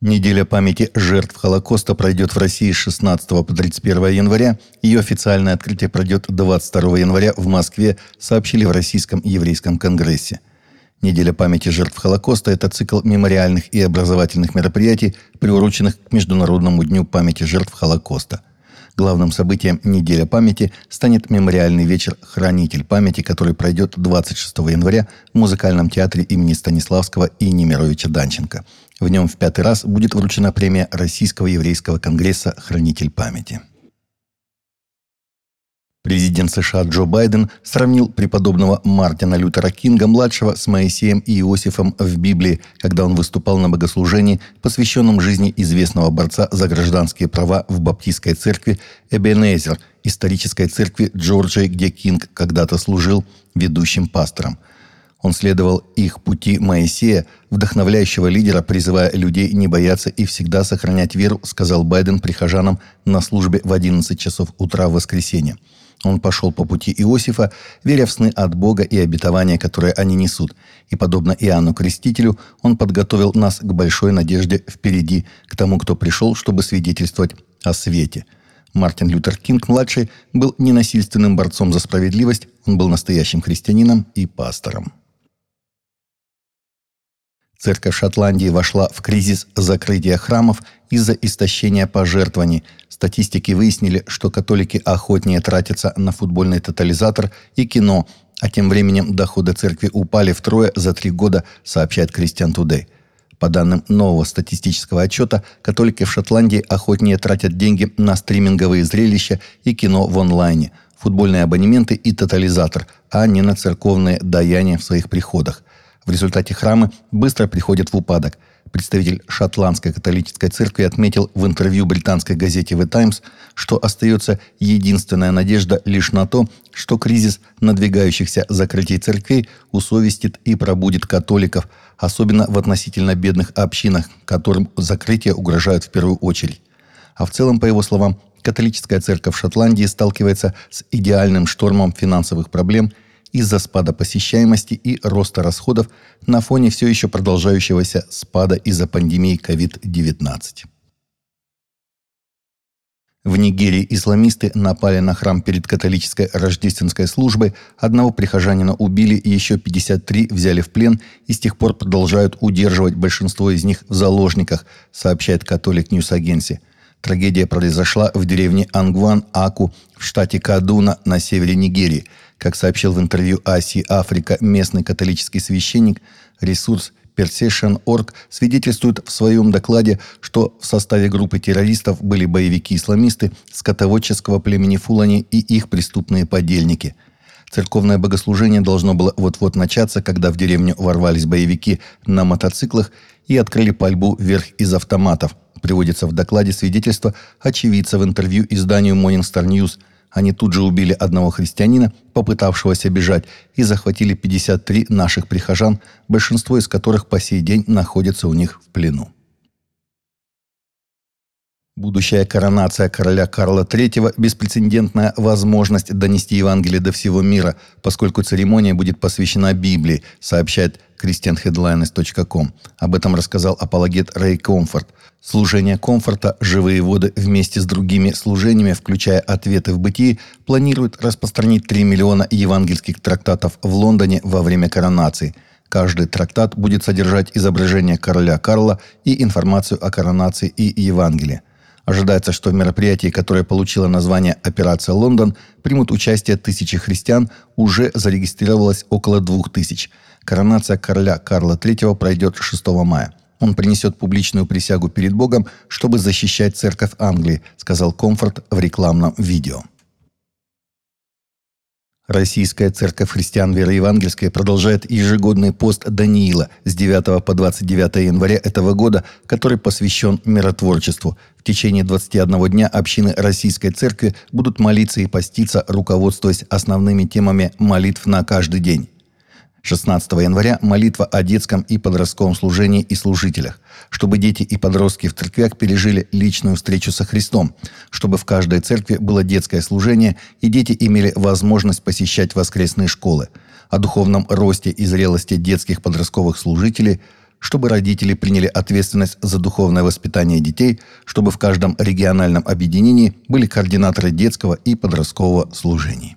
Неделя памяти жертв Холокоста пройдет в России с 16 по 31 января. Ее официальное открытие пройдет 22 января в Москве, сообщили в Российском еврейском конгрессе. Неделя памяти жертв Холокоста – это цикл мемориальных и образовательных мероприятий, приуроченных к Международному дню памяти жертв Холокоста. Главным событием «Неделя памяти» станет мемориальный вечер «Хранитель памяти», который пройдет 26 января в музыкальном театре имени Станиславского и Немировича Данченко. В нем в пятый раз будет вручена премия Российского еврейского конгресса «Хранитель памяти». Президент США Джо Байден сравнил преподобного Мартина Лютера Кинга-младшего с Моисеем и Иосифом в Библии, когда он выступал на богослужении, посвященном жизни известного борца за гражданские права в баптистской церкви Эбенезер, исторической церкви Джорджии, где Кинг когда-то служил ведущим пастором. Он следовал их пути Моисея, вдохновляющего лидера, призывая людей не бояться и всегда сохранять веру, сказал Байден прихожанам на службе в 11 часов утра в воскресенье. Он пошел по пути Иосифа, веря в сны от Бога и обетования, которые они несут. И, подобно Иоанну Крестителю, он подготовил нас к большой надежде впереди, к тому, кто пришел, чтобы свидетельствовать о свете. Мартин Лютер Кинг-младший был ненасильственным борцом за справедливость, он был настоящим христианином и пастором. Церковь Шотландии вошла в кризис закрытия храмов из-за истощения пожертвований. Статистики выяснили, что католики охотнее тратятся на футбольный тотализатор и кино, а тем временем доходы церкви упали втрое за три года, сообщает Кристиан Тудей. По данным нового статистического отчета, католики в Шотландии охотнее тратят деньги на стриминговые зрелища и кино в онлайне, футбольные абонементы и тотализатор, а не на церковные даяния в своих приходах. В результате храмы быстро приходят в упадок. Представитель шотландской католической церкви отметил в интервью британской газете The Times, что остается единственная надежда лишь на то, что кризис надвигающихся закрытий церквей усовестит и пробудит католиков, особенно в относительно бедных общинах, которым закрытие угрожают в первую очередь. А в целом, по его словам, католическая церковь Шотландии сталкивается с идеальным штормом финансовых проблем – из-за спада посещаемости и роста расходов на фоне все еще продолжающегося спада из-за пандемии COVID-19. В Нигерии исламисты напали на храм перед католической рождественской службой, одного прихожанина убили, еще 53 взяли в плен и с тех пор продолжают удерживать большинство из них в заложниках, сообщает Catholic News Agency. Трагедия произошла в деревне Ангван-Аку в штате Кадуна на севере Нигерии – как сообщил в интервью ACI Africa местный католический священник, ресурс Persecution.org свидетельствует в своем докладе, что в составе группы террористов были боевики-исламисты скотоводческого племени Фулани и их преступные подельники. Церковное богослужение должно было вот-вот начаться, когда в деревню ворвались боевики на мотоциклах и открыли пальбу вверх из автоматов. Приводится в докладе свидетельство очевидца в интервью изданию Morning Star News – они тут же убили одного христианина, попытавшегося бежать, и захватили 53 наших прихожан, большинство из которых по сей день находятся у них в плену. Будущая коронация короля Карла III – беспрецедентная возможность донести Евангелие до всего мира, поскольку церемония будет посвящена Библии, сообщает christianheadlines.com. Об этом рассказал апологет Рэй Комфорт. Служение комфорта «Живые воды» вместе с другими служениями, включая «Ответы в бытии», планирует распространить 3 миллиона евангельских трактатов в Лондоне во время коронации – Каждый трактат будет содержать изображение короля Карла и информацию о коронации и Евангелии. Ожидается, что в мероприятии, которое получило название «Операция Лондон», примут участие тысячи христиан, уже зарегистрировалось около двух тысяч. Коронация короля Карла III пройдет 6 мая. Он принесет публичную присягу перед Богом, чтобы защищать церковь Англии, сказал Комфорт в рекламном видео. Российская церковь христиан веры евангельской продолжает ежегодный пост Даниила с 9 по 29 января этого года, который посвящен миротворчеству. В течение 21 дня общины Российской церкви будут молиться и поститься, руководствуясь основными темами молитв на каждый день. 16 января молитва о детском и подростковом служении и служителях, чтобы дети и подростки в церквях пережили личную встречу со Христом, чтобы в каждой церкви было детское служение и дети имели возможность посещать воскресные школы, о духовном росте и зрелости детских подростковых служителей, чтобы родители приняли ответственность за духовное воспитание детей, чтобы в каждом региональном объединении были координаторы детского и подросткового служений.